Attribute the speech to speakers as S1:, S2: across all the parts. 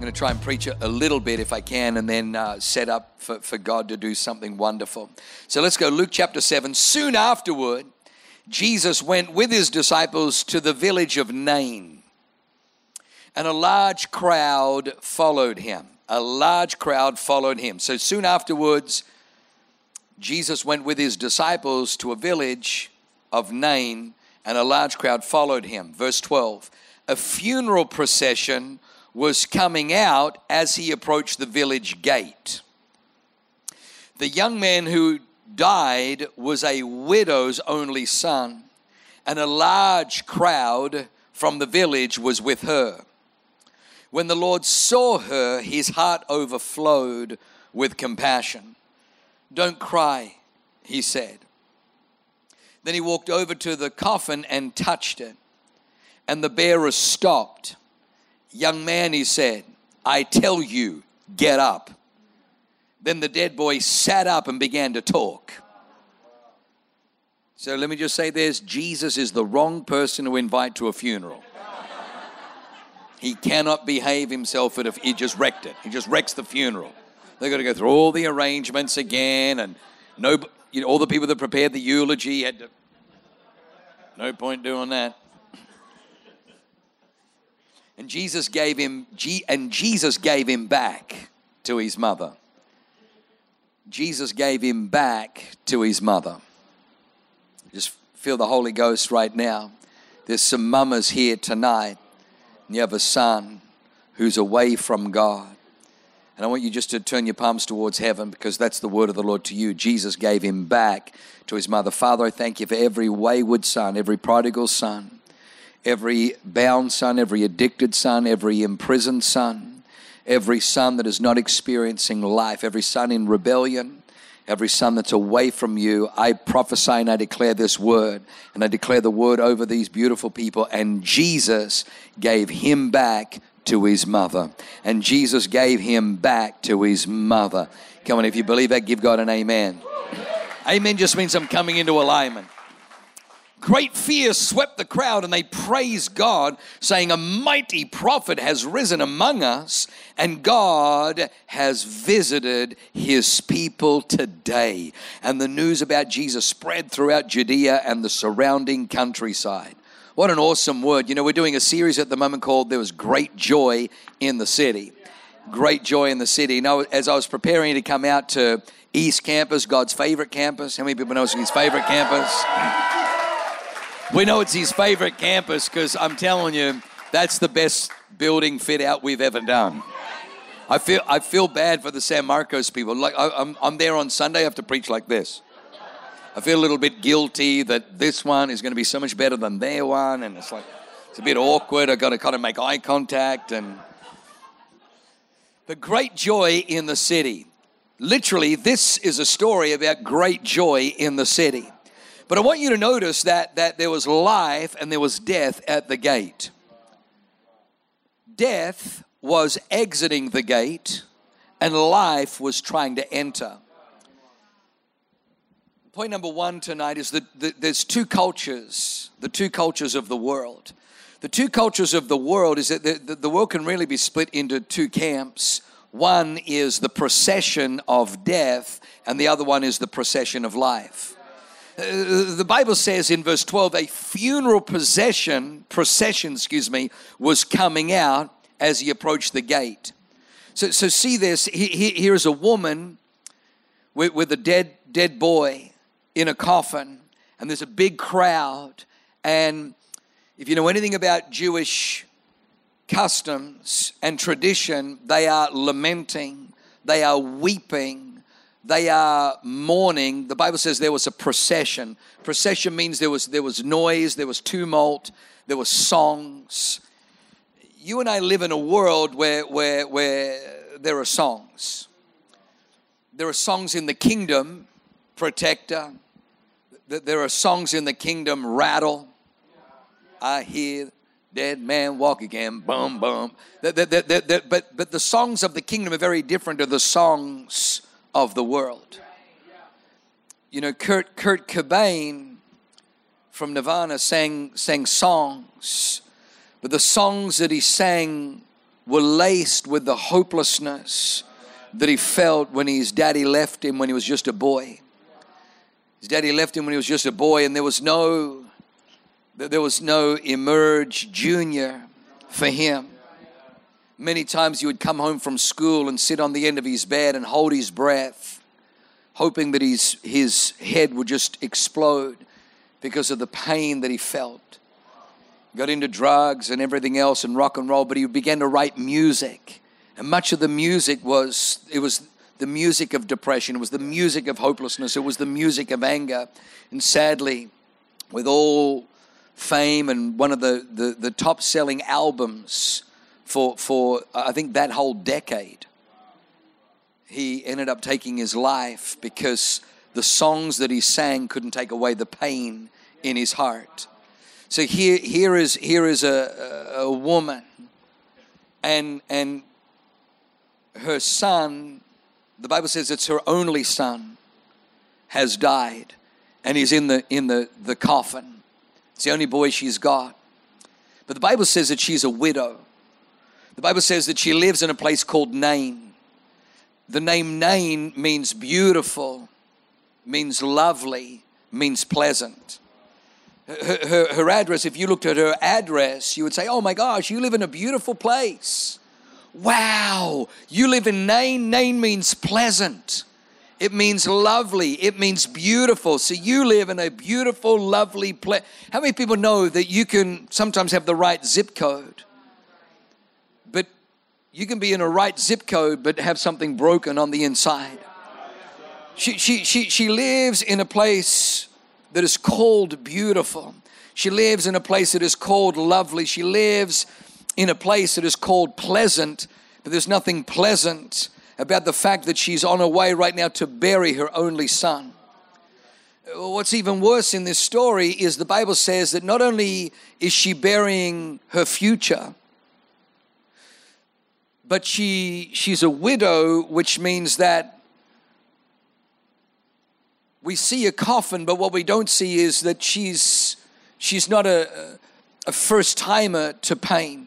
S1: I'm going to try and preach a little bit if I can and then uh, set up for, for God to do something wonderful. So let's go, Luke chapter 7. Soon afterward, Jesus went with his disciples to the village of Nain, and a large crowd followed him. A large crowd followed him. So soon afterwards, Jesus went with his disciples to a village of Nain, and a large crowd followed him. Verse 12 a funeral procession was coming out as he approached the village gate. The young man who died was a widow's only son, and a large crowd from the village was with her. When the Lord saw her, his heart overflowed with compassion. Don't cry, he said. Then he walked over to the coffin and touched it and the bearer stopped. Young man, he said, I tell you, get up. Then the dead boy sat up and began to talk. So let me just say this Jesus is the wrong person to invite to a funeral. He cannot behave himself at a, he just wrecked it. He just wrecks the funeral. They've got to go through all the arrangements again, and no, you know, all the people that prepared the eulogy had to. No point doing that. And Jesus gave him and Jesus gave him back to his mother. Jesus gave him back to his mother. Just feel the Holy Ghost right now. There's some mamas here tonight, and you have a son who's away from God. And I want you just to turn your palms towards heaven because that's the word of the Lord to you. Jesus gave him back to his mother. Father, I thank you for every wayward son, every prodigal son every bound son, every addicted son, every imprisoned son, every son that is not experiencing life, every son in rebellion, every son that's away from you. I prophesy and I declare this word, and I declare the word over these beautiful people. And Jesus gave him back to his mother. And Jesus gave him back to his mother. Come on, if you believe that, give God an amen. Amen just means I'm coming into alignment. Great fear swept the crowd, and they praised God, saying, A mighty prophet has risen among us, and God has visited his people today. And the news about Jesus spread throughout Judea and the surrounding countryside. What an awesome word. You know, we're doing a series at the moment called There Was Great Joy in the City. Great joy in the city. You know, as I was preparing to come out to East Campus, God's favorite campus, how many people know it's his favorite campus? We know it's his favorite campus because I'm telling you, that's the best building fit out we've ever done. I feel I feel bad for the San Marcos people. Like I, I'm I'm there on Sunday. I have to preach like this. I feel a little bit guilty that this one is going to be so much better than their one, and it's like it's a bit awkward. I've got to kind of make eye contact and the great joy in the city. Literally, this is a story about great joy in the city. But I want you to notice that, that there was life and there was death at the gate. Death was exiting the gate, and life was trying to enter. Point number one tonight is that there's two cultures, the two cultures of the world. The two cultures of the world is that the, the world can really be split into two camps. One is the procession of death, and the other one is the procession of life. Uh, the Bible says in verse 12, a funeral procession, procession, excuse me, was coming out as he approached the gate. So, so see this. He, he, here's a woman with, with a dead, dead boy in a coffin, and there's a big crowd. And if you know anything about Jewish customs and tradition, they are lamenting, they are weeping, they are mourning. The Bible says there was a procession. Procession means there was there was noise, there was tumult, there was songs. you and I live in a world where, where, where there are songs. There are songs in the kingdom, Protector. There are songs in the kingdom, Rattle. I hear dead man walk again, bum bum. but, but the songs of the kingdom are very different to the songs of the world. You know, Kurt, Kurt Cobain from Nirvana sang, sang songs, but the songs that he sang were laced with the hopelessness that he felt when his daddy left him when he was just a boy. His daddy left him when he was just a boy, and there was no there was no emerge junior for him. Many times he would come home from school and sit on the end of his bed and hold his breath, hoping that his, his head would just explode because of the pain that he felt. Got into drugs and everything else and rock and roll, but he began to write music. And much of the music was, it was the music of depression, it was the music of hopelessness, it was the music of anger. And sadly, with all fame and one of the, the, the top selling albums for, for, I think, that whole decade. He ended up taking his life because the songs that he sang couldn't take away the pain in his heart. So here, here is, here is a, a woman, and, and her son, the Bible says it's her only son, has died, and he's in the, in the, the coffin. It's the only boy she's got. But the Bible says that she's a widow. The Bible says that she lives in a place called Nain. The name Nain means beautiful, means lovely, means pleasant. Her, her, her, address, if you looked at her address, you would say, Oh my gosh, you live in a beautiful place. Wow, you live in Nain. Nain means pleasant. It means lovely. It means beautiful. So you live in a beautiful, lovely place. How many people know that you can sometimes have the right zip code? You can be in a right zip code but have something broken on the inside. She, she, she, she lives in a place that is called beautiful. She lives in a place that is called lovely. She lives in a place that is called pleasant, but there's nothing pleasant about the fact that she's on her way right now to bury her only son. What's even worse in this story is the Bible says that not only is she burying her future, but she she's a widow, which means that we see a coffin, but what we don't see is that she's she's not a, a first timer to pain.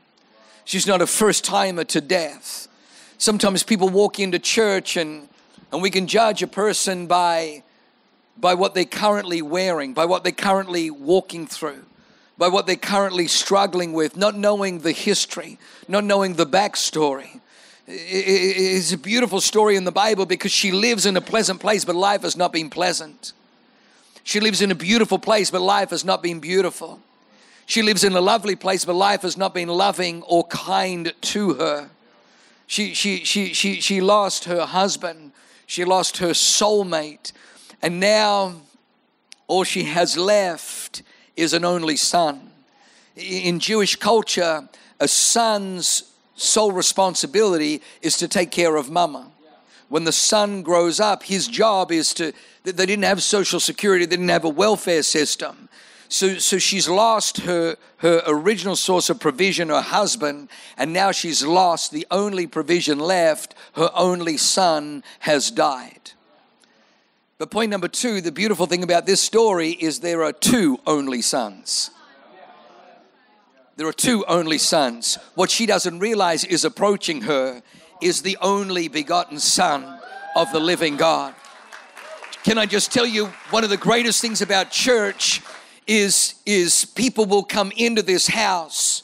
S1: She's not a first timer to death. Sometimes people walk into church and, and we can judge a person by, by what they're currently wearing, by what they're currently walking through, by what they're currently struggling with, not knowing the history, not knowing the backstory. It's a beautiful story in the Bible because she lives in a pleasant place, but life has not been pleasant. She lives in a beautiful place, but life has not been beautiful. She lives in a lovely place, but life has not been loving or kind to her. She, she, she, she, she lost her husband, she lost her soulmate, and now all she has left is an only son. In Jewish culture, a son's sole responsibility is to take care of mama. When the son grows up, his job is to, they didn't have social security, they didn't have a welfare system. So, so she's lost her, her original source of provision, her husband, and now she's lost the only provision left. Her only son has died. But point number two the beautiful thing about this story is there are two only sons. There are two only sons. What she doesn't realize is approaching her is the only begotten Son of the living God. Can I just tell you one of the greatest things about church is is people will come into this house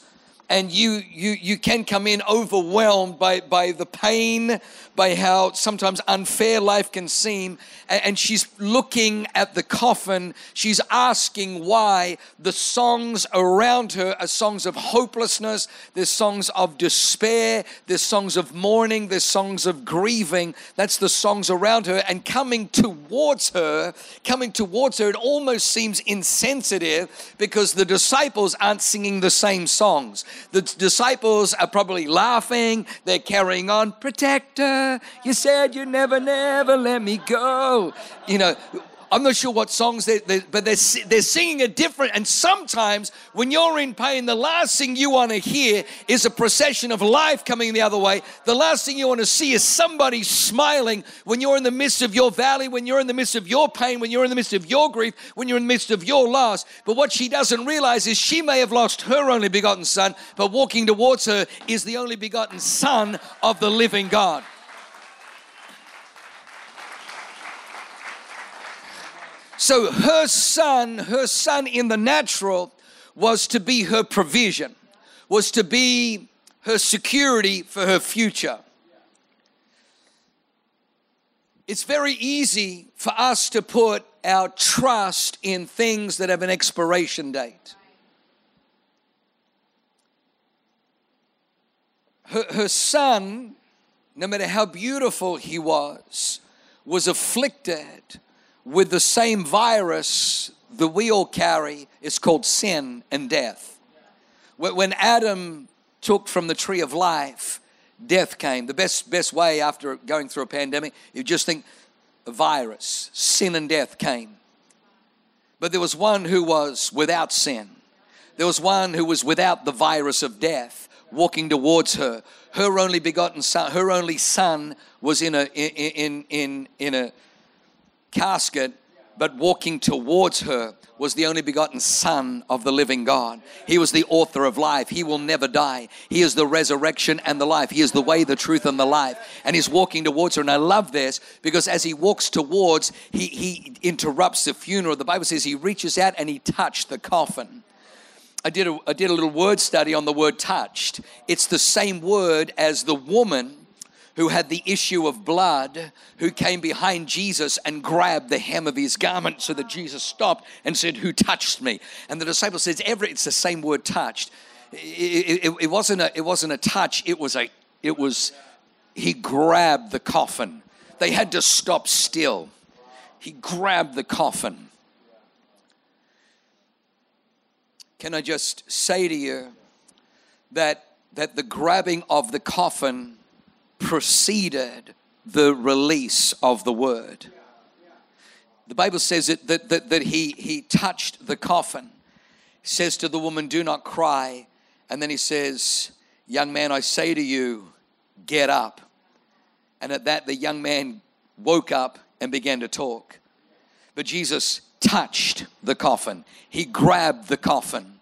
S1: and you you you can come in overwhelmed by by the pain by how sometimes unfair life can seem. And she's looking at the coffin. She's asking why the songs around her are songs of hopelessness there's songs of despair there's songs of mourning there's songs of grieving. That's the songs around her and coming towards her coming towards her it almost seems insensitive because the disciples aren't singing the same songs The disciples are probably laughing. They're carrying on. Protector, you said you never, never let me go. You know, I'm not sure what songs they, they but they're, they're singing a different. And sometimes when you're in pain, the last thing you want to hear is a procession of life coming the other way. The last thing you want to see is somebody smiling when you're in the midst of your valley, when you're in the midst of your pain, when you're in the midst of your grief, when you're in the midst of your loss. But what she doesn't realize is she may have lost her only begotten son, but walking towards her is the only begotten son of the living God. So her son, her son in the natural was to be her provision, was to be her security for her future. It's very easy for us to put our trust in things that have an expiration date. Her, her son, no matter how beautiful he was, was afflicted with the same virus that we all carry. It's called sin and death. When Adam took from the tree of life, death came. The best, best way after going through a pandemic, you just think virus, sin and death came. But there was one who was without sin. There was one who was without the virus of death walking towards her. Her only begotten son, her only son was in a in in in, in a casket, but walking towards her was the only begotten Son of the living God. He was the author of life. He will never die. He is the resurrection and the life. He is the way, the truth, and the life. And he's walking towards her. And I love this because as he walks towards, he, he interrupts the funeral. The Bible says he reaches out and he touched the coffin. I did, a, I did a little word study on the word touched. It's the same word as the woman who had the issue of blood, who came behind Jesus and grabbed the hem of his garment so that Jesus stopped and said, Who touched me? And the disciple says, Every, it's the same word touched. It, it, it, wasn't a, it wasn't a touch, it was a, it was, he grabbed the coffin. They had to stop still. He grabbed the coffin. Can I just say to you that, that the grabbing of the coffin preceded the release of the word. The Bible says that, that, that, that he, he touched the coffin, says to the woman, Do not cry. And then he says, Young man, I say to you, get up. And at that, the young man woke up and began to talk. But Jesus touched the coffin, he grabbed the coffin.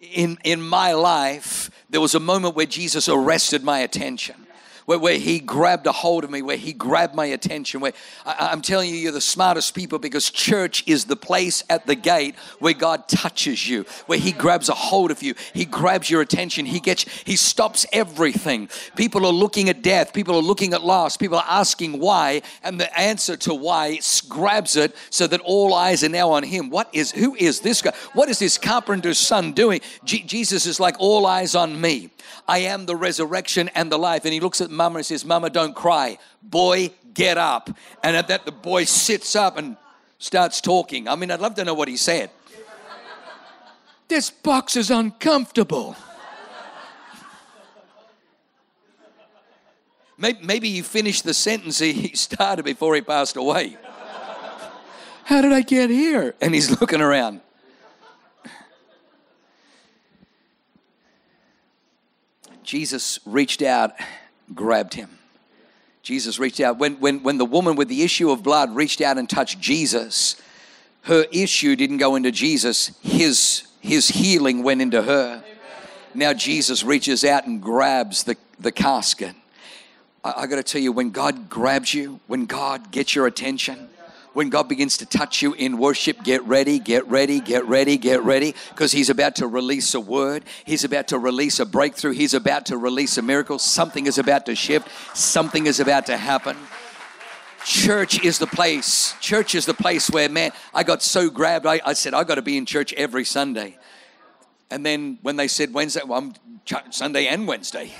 S1: In, in my life, there was a moment where Jesus arrested my attention where, where He grabbed a hold of me, where He grabbed my attention. Where I, I'm telling you, you're the smartest people because church is the place at the gate where God touches you, where He grabs a hold of you. He grabs your attention. He gets, He stops everything. People are looking at death. People are looking at loss. People are asking why, and the answer to why grabs it so that all eyes are now on Him. What is, who is this guy? What is this carpenter's son doing? Jesus is like all eyes on me. I am the resurrection and the life. And he looks at mama and says, Mama, don't cry. Boy, get up. And at that, the boy sits up and starts talking. I mean, I'd love to know what he said. this box is uncomfortable. Maybe he finished the sentence he started before he passed away. How did I get here? And he's looking around. Jesus reached out, grabbed him. Jesus reached out. When, when, when the woman with the issue of blood reached out and touched Jesus, her issue didn't go into Jesus, his, his healing went into her. Now Jesus reaches out and grabs the, the casket. I, I got to tell you, when God grabs you, when God gets your attention, when God begins to touch you in worship, get ready, get ready, get ready, get ready, because He's about to release a word. He's about to release a breakthrough. He's about to release a miracle. Something is about to shift. Something is about to happen. Church is the place. Church is the place where, man, I got so grabbed. I, I said, I got to be in church every Sunday. And then when they said Wednesday, well, I'm Sunday and Wednesday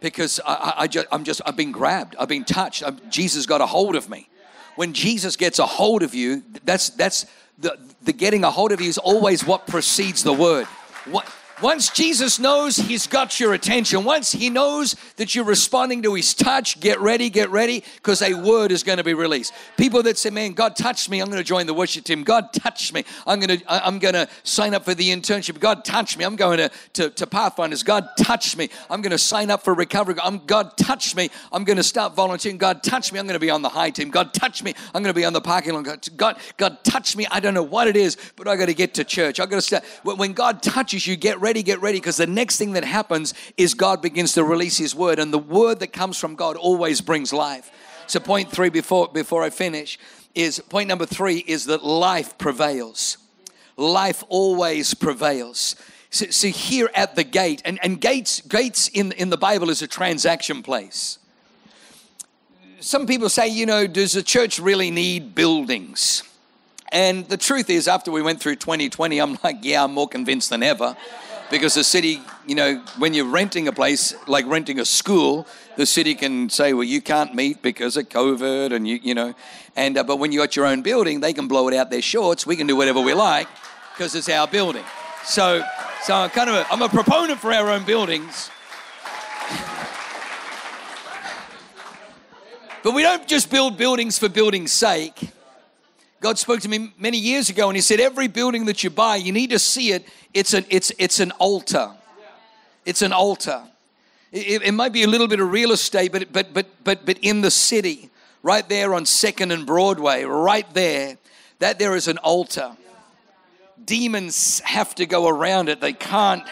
S1: because I, I, just, I'm just, I've been grabbed, I've been touched. I'm, Jesus got a hold of me when Jesus gets a hold of you, that's that's the the getting a hold of you is always what precedes the word. What Once Jesus knows he's got your attention, once he knows that you're responding to his touch, get ready, get ready, because a word is going to be released. People that say, Man, God touched me, I'm going to join the worship team. God touched me, I'm going to, I'm going to sign up for the internship. God touched me, I'm going to, to, to Pathfinders. God touched me, I'm going to sign up for recovery. I'm, God touched me, I'm going to start volunteering. God touched me, I'm going to be on the high team. God touched me, I'm going to be on the parking lot. God, God touched me, I don't know what it is, but I got to get to church. I got to start. When God touches you, get ready, get ready, because the next thing that happens is God begins to release His word, and the word that comes from God always brings life. So, point three before before I finish is point number three is that life prevails. Life always prevails. So, so here at the gate, and, and gates gates in, in the Bible is a transaction place. Some people say, you know, does the church really need buildings? And the truth is, after we went through 2020, I'm like, yeah, I'm more convinced than ever because the city, you know, when you're renting a place, like renting a school, the city can say, well, you can't meet because of COVID, and you, you know, and uh, but when you got your own building, they can blow it out their shorts. We can do whatever we like because it's our building. So, so I'm kind of a, I'm a proponent for our own buildings. But we don't just build buildings for building's sake. God spoke to me many years ago and He said, Every building that you buy, you need to see it. It's an, it's, it's an altar. It's an altar. It, it might be a little bit of real estate, but, but, but, but, but in the city, right there on 2nd and Broadway, right there, that there is an altar. Demons have to go around it. They can't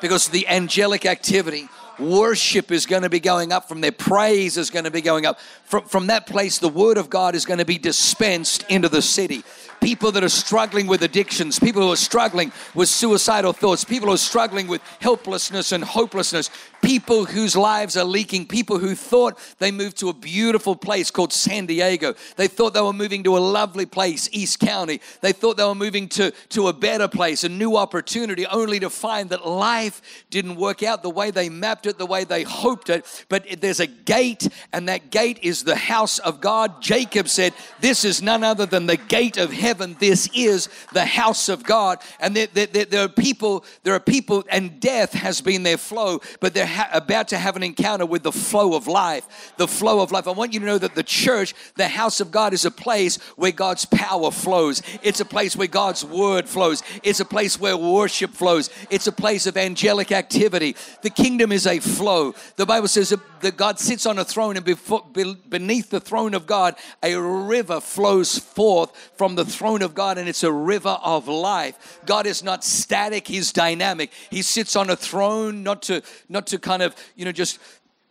S1: because of the angelic activity worship is going to be going up from there, praise is going to be going up. From, from that place, the word of God is going to be dispensed into the city people that are struggling with addictions, people who are struggling with suicidal thoughts, people who are struggling with helplessness and hopelessness, people whose lives are leaking, people who thought they moved to a beautiful place called San Diego. They thought they were moving to a lovely place, East County. They thought they were moving to, to a better place, a new opportunity, only to find that life didn't work out the way they mapped it, the way they hoped it. But there's a gate, and that gate is the house of God. Jacob said, This is none other than the gate of heaven. This is the house of God. And there, there, there are people, there are people, and death has been their flow, but they're ha- about to have an encounter with the flow of life. The flow of life. I want you to know that the church, the house of God, is a place where God's power flows. It's a place where God's word flows. It's a place where worship flows. It's a place of angelic activity. The kingdom is a flow. The Bible says that God sits on a throne, and before, beneath the throne of God, a river flows forth from the throne of God, and it's a river of life. God is not static; He's dynamic. He sits on a throne, not to not to kind of, you know, just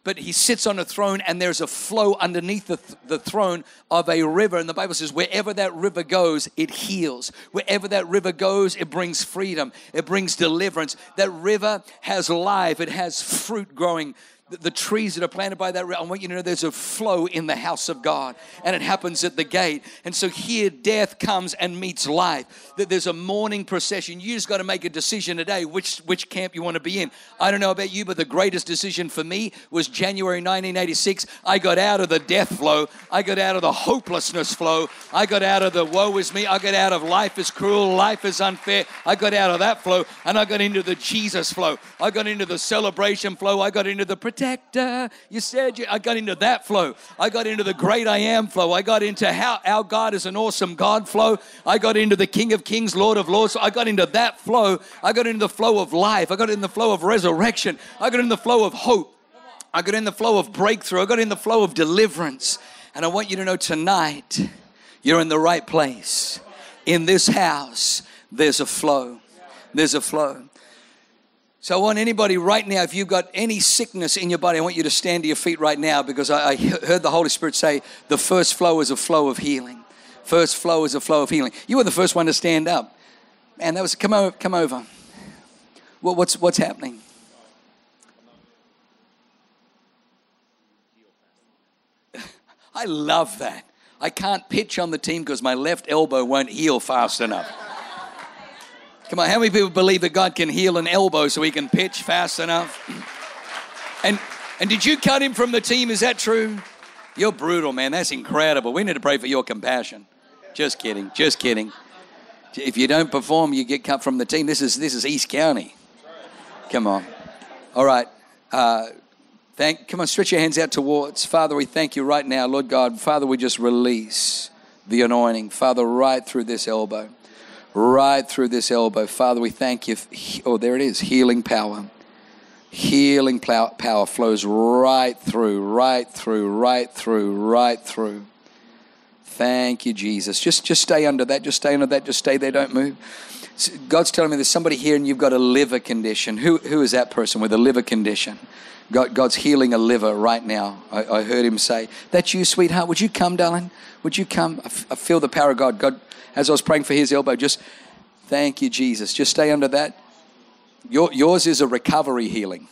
S1: but he sits on a throne and there's a flow underneath the, th- the throne of a river. And the bible says wherever that river goes it heals. Wherever that river goes it brings freedom. It brings deliverance. That river has life. It has fruit growing the trees that are planted by that I want you to know there's a flow in the house of God, and it happens at the gate. And so here, death comes and meets life. That there's a mourning procession. You just got to make a decision today which which camp you want to be in. I don't know about you, but the greatest decision for me was January 1986. I got out of the death flow. I got out of the hopelessness flow. I got out of the woe is me. I got out of life is cruel, life is unfair. I got out of that flow, and I got into the Jesus flow. I got into the celebration flow. I got into the protector. You said you, I got into that flow. I got into the great I am flow. I got into how our God is an awesome God flow. I got into the King of Kings, Lord of Lords. I got into that flow. I got into the flow of life. I got in the flow of resurrection. I got in the flow of hope. I got in the flow of breakthrough. I got in the flow of deliverance. And I want you to know tonight, you're in the right place. In this house, there's a flow. There's a flow. So I want anybody right now, if you've got any sickness in your body, I want you to stand to your feet right now because I, I heard the Holy Spirit say the first flow is a flow of healing. First flow is a flow of healing. You were the first one to stand up. And that was come over, come over. What's what's happening? I love that. I can't pitch on the team because my left elbow won't heal fast enough. Come on, how many people believe that God can heal an elbow so he can pitch fast enough? And and did you cut him from the team? Is that true? You're brutal, man. That's incredible. We need to pray for your compassion. Just kidding. Just kidding. If you don't perform, you get cut from the team. This is this is East County. Come on. All right. Uh, thank. Come on, stretch your hands out towards. Father, we thank you right now, Lord God. Father, we just release the anointing. Father, right through this elbow. Right through this elbow. Father, we thank you. Oh, there it is. Healing power. Healing power flows right through, right through, right through, right through. Thank you, Jesus. Just, just stay under that. Just stay under that. Just stay there. Don't move. God's telling me there's somebody here and you've got a liver condition. Who, who is that person with a liver condition? God, God's healing a liver right now. I, I, heard him say, That's you, sweetheart. Would you come, darling? Would you come? I, f- I feel the power of God. God, as I was praying for his elbow, just thank you, Jesus. Just stay under that. Your, yours is a recovery healing.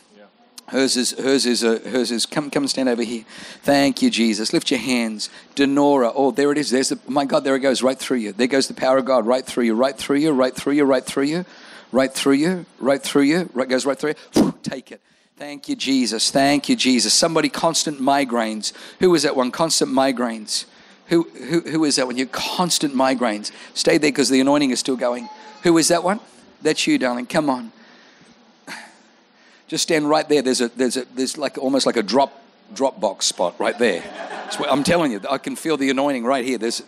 S1: Hers is hers is a, hers is come come stand over here. Thank you, Jesus. Lift your hands. Denora. Oh, there it is. There's the my God, there it goes, right through you. There goes the power of God, right through you, right through you, right through you, right through you, right through you, right through you, right goes right through you. take it. Thank you, Jesus. Thank you, Jesus. Somebody constant migraines. Who is that one? Constant migraines. Who who who is that one? You constant migraines. Stay there because the anointing is still going. Who is that one? That's you, darling. Come on. Just stand right there. There's a there's a there's like almost like a drop drop box spot right there. I'm telling you, I can feel the anointing right here. There's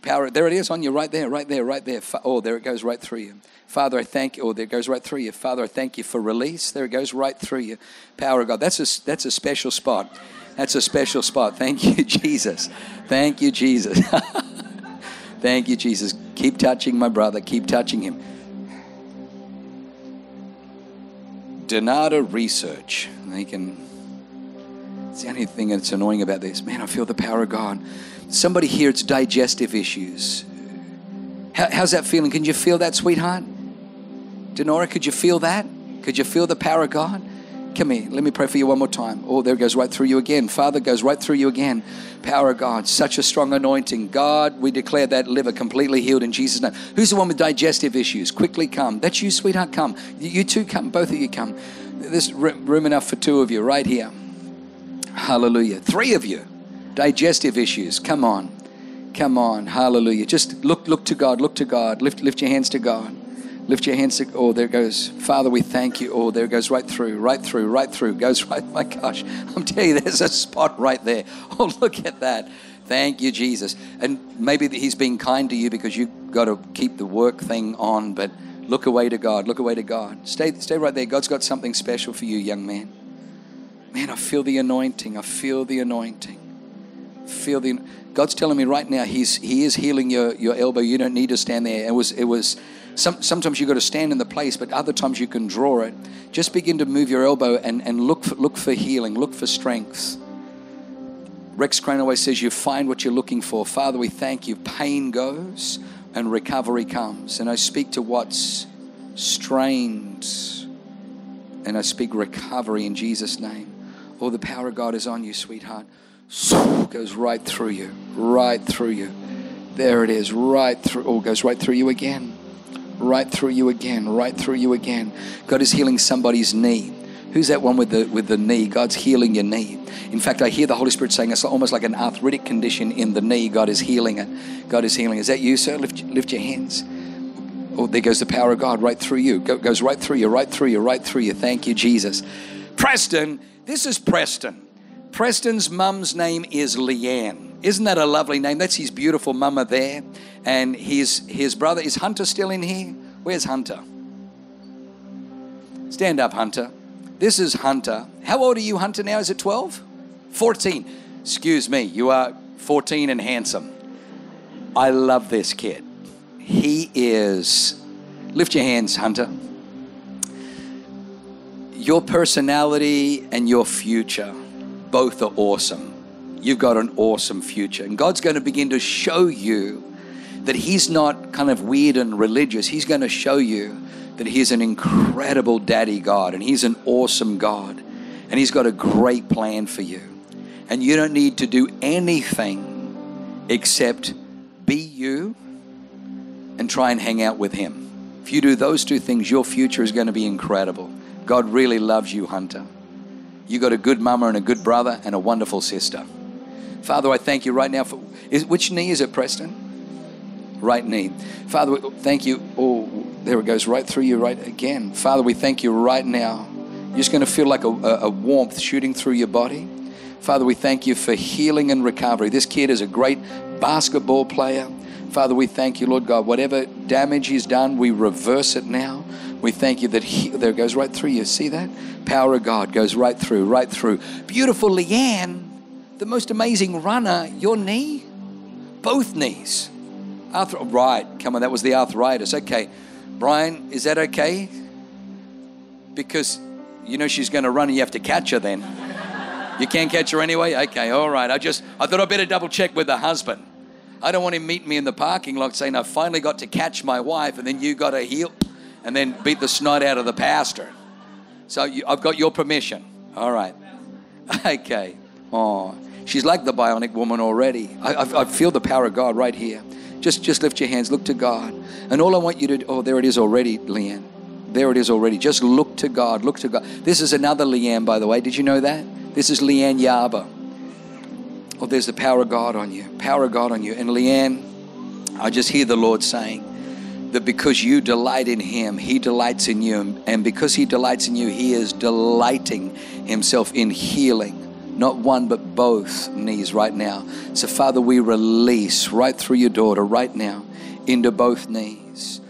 S1: power. There it is on you, right there, right there, right there. Oh, there it goes right through you. Father, I thank you. Oh, there it goes right through you. Father, I thank you for release. There it goes right through you. Power of God. That's a that's a special spot. That's a special spot. Thank you, Jesus. Thank you, Jesus. thank you, Jesus. Keep touching my brother. Keep touching him. Donata Research. They can. It's the only thing that's annoying about this. Man, I feel the power of God. Somebody here, it's digestive issues. How, how's that feeling? Can you feel that, sweetheart? Denora, could you feel that? Could you feel the power of God? Come here. Let me pray for you one more time. Oh, there it goes right through you again. Father goes right through you again. Power of God. Such a strong anointing. God, we declare that liver completely healed in Jesus' name. Who's the one with digestive issues? Quickly come. That's you, sweetheart. Come. You two come. Both of you come. There's room enough for two of you right here. Hallelujah. Three of you. Digestive issues. Come on. Come on. Hallelujah. Just look look to God. Look to God. Lift lift your hands to God. Lift your hands. Oh, there goes. Father, we thank you. Oh, there goes right through, right through, right through. Goes right. My gosh, I'm telling you, there's a spot right there. Oh, look at that. Thank you, Jesus. And maybe He's being kind to you because you've got to keep the work thing on, but look away to God. Look away to God. Stay, stay right there. God's got something special for you, young man. Man, I feel the anointing. I feel the anointing. Feel the. God's telling me right now, He's He is healing your your elbow. You don't need to stand there. It was it was some, sometimes you've got to stand in the place, but other times you can draw it. Just begin to move your elbow and, and look, for, look for healing, look for strength. Rex Crane always says, You find what you're looking for. Father, we thank you. Pain goes and recovery comes. And I speak to what's strained, and I speak recovery in Jesus' name. Oh, the power of God is on you, sweetheart. Goes right through you, right through you. There it is, right through. Oh, goes right through you again right through you again, right through you again. God is healing somebody's knee. Who's that one with the with the knee? God's healing your knee. In fact, I hear the Holy Spirit saying it's almost like an arthritic condition in the knee. God is healing it. God is healing. Is that you, sir? Lift lift your hands. Oh, there goes the power of God right through you. Go, goes right through you, right through you, right through you. Thank you, Jesus. Preston, this is Preston. Preston's mum's name is Leanne. Isn't that a lovely name? That's his beautiful mama there. And his, his brother, is Hunter still in here? Where's Hunter? Stand up, Hunter. This is Hunter. How old are you, Hunter, now? Is it 12? 14. Excuse me, you are 14 and handsome. I love this kid. He is, lift your hands, Hunter. Your personality and your future both are awesome. You've got an awesome future. And God's going to begin to show you that He's not kind of weird and religious. He's going to show you that He's an incredible daddy God and He's an awesome God. And He's got a great plan for you. And you don't need to do anything except be you and try and hang out with Him. If you do those two things, your future is going to be incredible. God really loves you, Hunter. You got a good mama and a good brother and a wonderful sister. Father, I thank you right now for is, which knee is it, Preston? Right knee. Father, thank you. Oh, There it goes right through you, right again. Father, we thank you right now. You're just going to feel like a, a, warmth shooting through your body. Father, we thank you for healing and recovery. This kid is a great basketball player. Father, we thank you, Lord God. Whatever damage he's done, we reverse it now. We thank you that he, there goes right through you. See that? Power of God goes right through, right through. Beautiful Leanne, the most amazing runner, your knee, both knees. Arthro- right, come on, that was the arthritis. Okay. Brian, is that okay? Because you know she's going to run and you have to catch her then. You can't catch her anyway? Okay, all right. I just, I thought I'd better double check with the husband. I don't want him meeting me in the parking lot saying, I finally got to catch my wife, and then you got to heel and then beat the snot out of the pastor. So you, I've got your permission. All right. Okay. Oh, she's like the bionic woman already. I, I, I feel the power of God right here. Just, just lift your hands, look to God. And all I want you to oh, there it is already, Leanne. There it is already. Just look to God, look to God. This is another Leanne, by the way. Did you know that? This is Leanne Yaba. Oh, there's the power of God on you. Power of God on you. And Leanne, I just hear the Lord saying that because you delight in Him, He delights in you. And because He delights in you, He is delighting Himself in healing. Not one, but both knees right now. So, Father, we release right through your daughter right now into both knees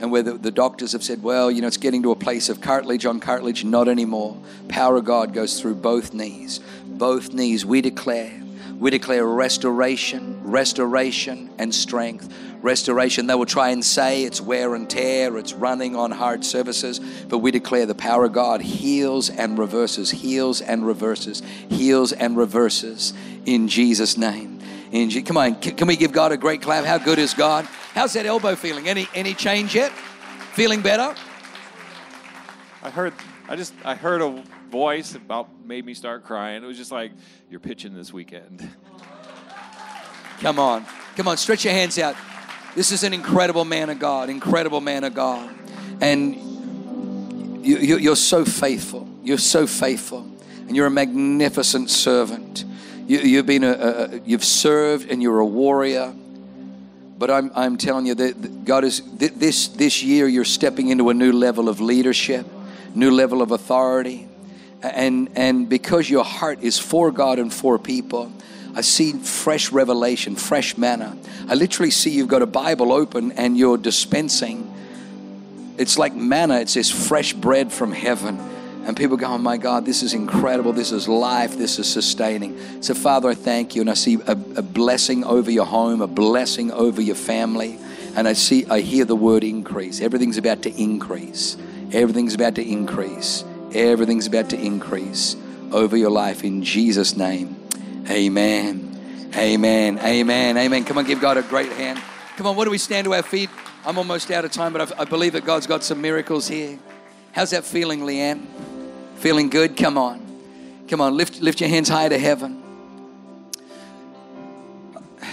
S1: and where the, the, doctors have said, well, you know, it's getting to a place of cartilage on cartilage, not anymore. Power of God goes through both knees. Both knees, we declare. We declare restoration, restoration, and strength. Restoration, they will try and say it's wear and tear, it's running on hard surfaces, but we declare the power of God heals and reverses, heals and reverses, heals and reverses in Jesus' name. In G- Come on, can we give God a great clap? How good is God? How's that elbow feeling? Any any change yet? Feeling better?
S2: I heard I just I heard a voice about made me start crying. It was just like you're pitching this weekend.
S1: Come on. Come on, stretch your hands out. This is an incredible man of God, incredible man of God. And you, you, you're so faithful. You're so faithful. And you're a magnificent servant. You, have been a, a, you've served and you're a warrior. But I'm, I'm telling you that God is this this year you're stepping into a new level of leadership, new level of authority, and and because your heart is for God and for people, I see fresh revelation, fresh manna. I literally see you've got a Bible open and you're dispensing. It's like manna. It says fresh bread from heaven and people go, oh my God, this is incredible. This is life. This is sustaining. So, Father, I thank you. And I see a, a blessing over your home, a blessing over your family. And I see, I hear the word increase. Everything's about to increase. Everything's about to increase. Everything's about to increase over your life in Jesus' name. Amen. Amen. Amen. Amen. Come on, give God a great hand. Come on, what do we stand to our feet? I'm almost out of time, but i believe that God's got some miracles here. How's that feeling, Leanne? Feeling good? Come on. Come on, lift, lift your hands high to heaven.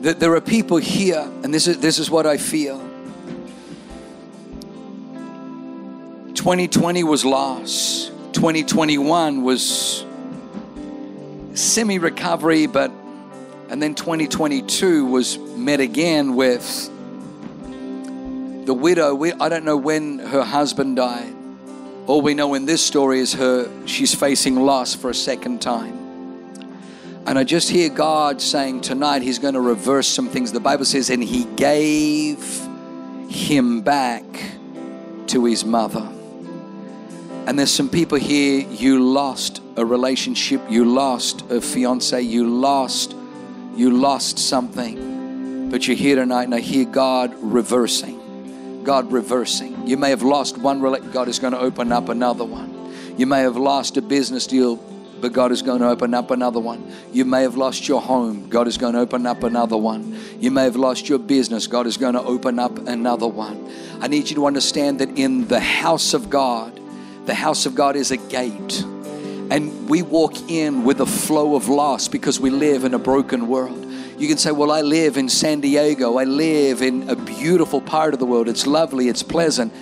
S1: That There are people here, and this is, this is what I feel. 2020 was loss. 2021 was semi recovery, but, and then 2022 was met again with the widow, we, I don't know when her husband died. All we know in this story is her, she's facing loss for a second time. And I just hear God saying tonight He's going to reverse some things. The Bible says, and He gave him back to his mother. And there's some people here, you lost a relationship, you lost a fiance, you lost, you lost something. But you're here tonight and I hear God reversing. God reversing. You may have lost one relationship, God is going to open up another one. You may have lost a business deal, but God is going to open up another one. You may have lost your home, God is going to open up another one. You may have lost your business, God is going to open up another one. I need you to understand that in the house of God, the house of God is a gate. And we walk in with a flow of loss because we live in a broken world. You can say, Well, I live in San Diego. I live in a beautiful part of the world. It's lovely, it's pleasant.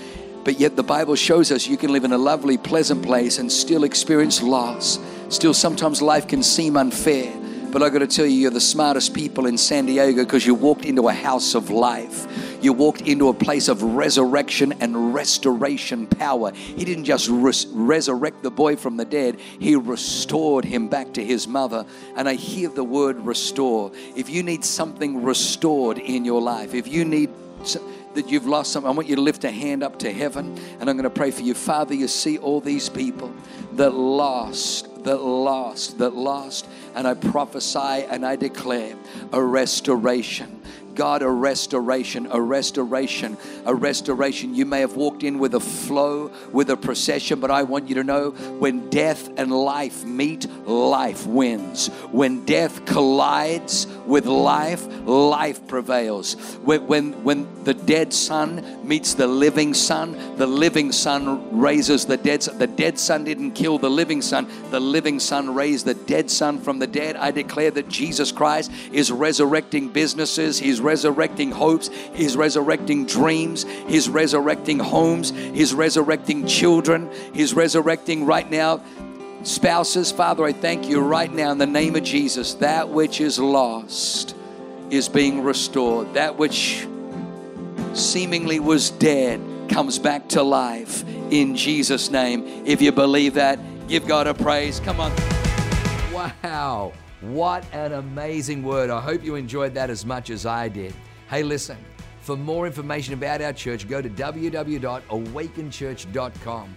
S1: But yet, the Bible shows us you can live in a lovely, pleasant place and still experience loss. Still, sometimes life can seem unfair. But I got to tell you, you're the smartest people in San Diego because you walked into a house of life. You walked into a place of resurrection and restoration power. He didn't just res- resurrect the boy from the dead, he restored him back to his mother. And I hear the word restore. If you need something restored in your life, if you need that you've lost something, I want you to lift a hand up to heaven and I'm going to pray for you. Father, you see all these people that lost, that lost, that lost. And I prophesy and I declare a restoration God, a restoration, a restoration, a restoration. You may have walked in with a flow, with a procession, but I want you to know when death and life meet, life wins. When death collides with life, life prevails. When, when, when the dead son meets the living son, the living son raises the dead son. The dead son didn't kill the living son, the living son raised the dead son from the dead. I declare that Jesus Christ is resurrecting businesses, He's resurrecting hopes, He's resurrecting dreams, He's resurrecting homes, He's resurrecting children, He's resurrecting right now spouses. Father, I thank you right now in the name of Jesus. That which is lost is being restored. That which seemingly was dead comes back to life in Jesus' name. If you believe that, give God a praise. Come on. Wow. What an amazing word. I hope you enjoyed that as much as I did. Hey, listen, for more information about our church, go to www.awakenchurch.com